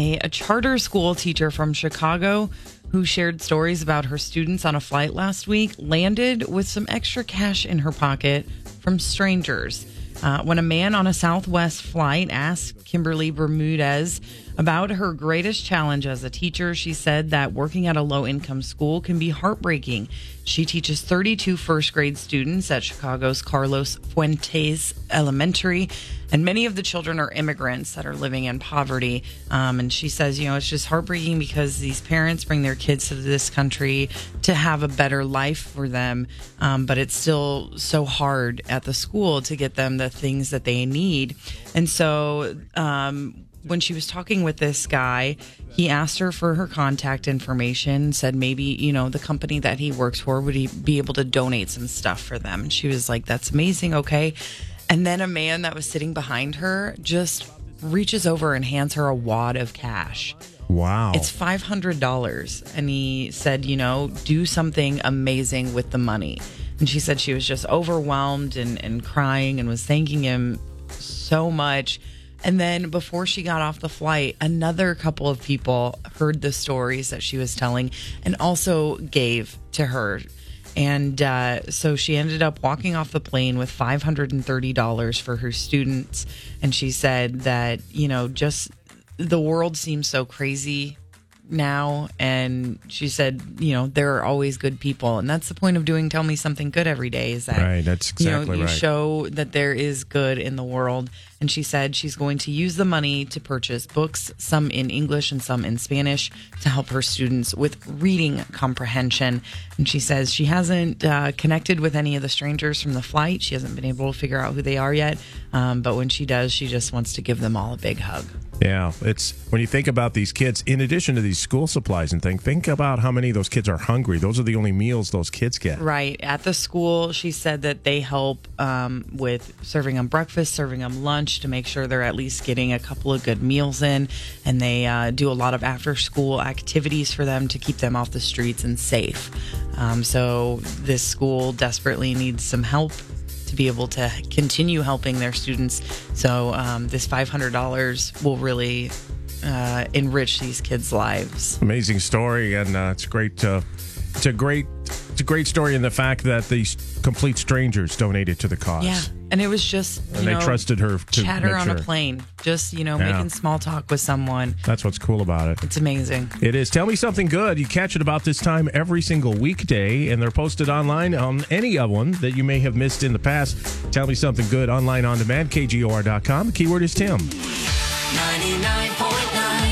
a, a charter school teacher from Chicago who shared stories about her students on a flight last week landed with some extra cash in her pocket from strangers. Uh, when a man on a Southwest flight asked Kimberly Bermudez about her greatest challenge as a teacher, she said that working at a low income school can be heartbreaking. She teaches 32 first grade students at Chicago's Carlos Fuentes Elementary, and many of the children are immigrants that are living in poverty. Um, and she says, you know, it's just heartbreaking because these parents bring their kids to this country to have a better life for them, um, but it's still so hard at the school to get them the things that they need. And so, um, when she was talking with this guy, he asked her for her contact information, said maybe, you know, the company that he works for, would he be able to donate some stuff for them? And she was like, that's amazing. Okay. And then a man that was sitting behind her just reaches over and hands her a wad of cash. Wow. It's $500. And he said, you know, do something amazing with the money. And she said she was just overwhelmed and, and crying and was thanking him so much. And then before she got off the flight, another couple of people heard the stories that she was telling and also gave to her. And uh, so she ended up walking off the plane with $530 for her students. And she said that, you know, just the world seems so crazy now and she said you know there are always good people. And that's the point of doing tell me something good every day is that Right, that's you know you right. show that there is good in the world. And she said she's going to use the money to purchase books some in english and some in spanish to help her students with reading comprehension. And she says she hasn't uh, connected with any of the strangers from the flight. She hasn't been able to figure out who they are yet. Um, but when she does she just wants to give them all a big hug Yeah, it's when you think about these kids, in addition to these school supplies and things, think about how many of those kids are hungry. Those are the only meals those kids get. Right. At the school, she said that they help um, with serving them breakfast, serving them lunch to make sure they're at least getting a couple of good meals in. And they uh, do a lot of after school activities for them to keep them off the streets and safe. Um, so this school desperately needs some help to be able to continue helping their students. So um, this $500 will really uh, enrich these kids' lives. Amazing story, and uh, it's great. Uh, it's a great, it's a great story in the fact that these complete strangers donated to the cause. Yeah, and it was just you And they know, trusted her to chatter make on sure. a plane, just you know Yeah. making small talk with someone. That's what's cool about it. It's amazing. It is. Tell me something good. You catch it about this time every single weekday, and they're posted online on any of one that you may have missed in the past. Tell me something good online on demand, kgor.com. The keyword is Tim. 99.9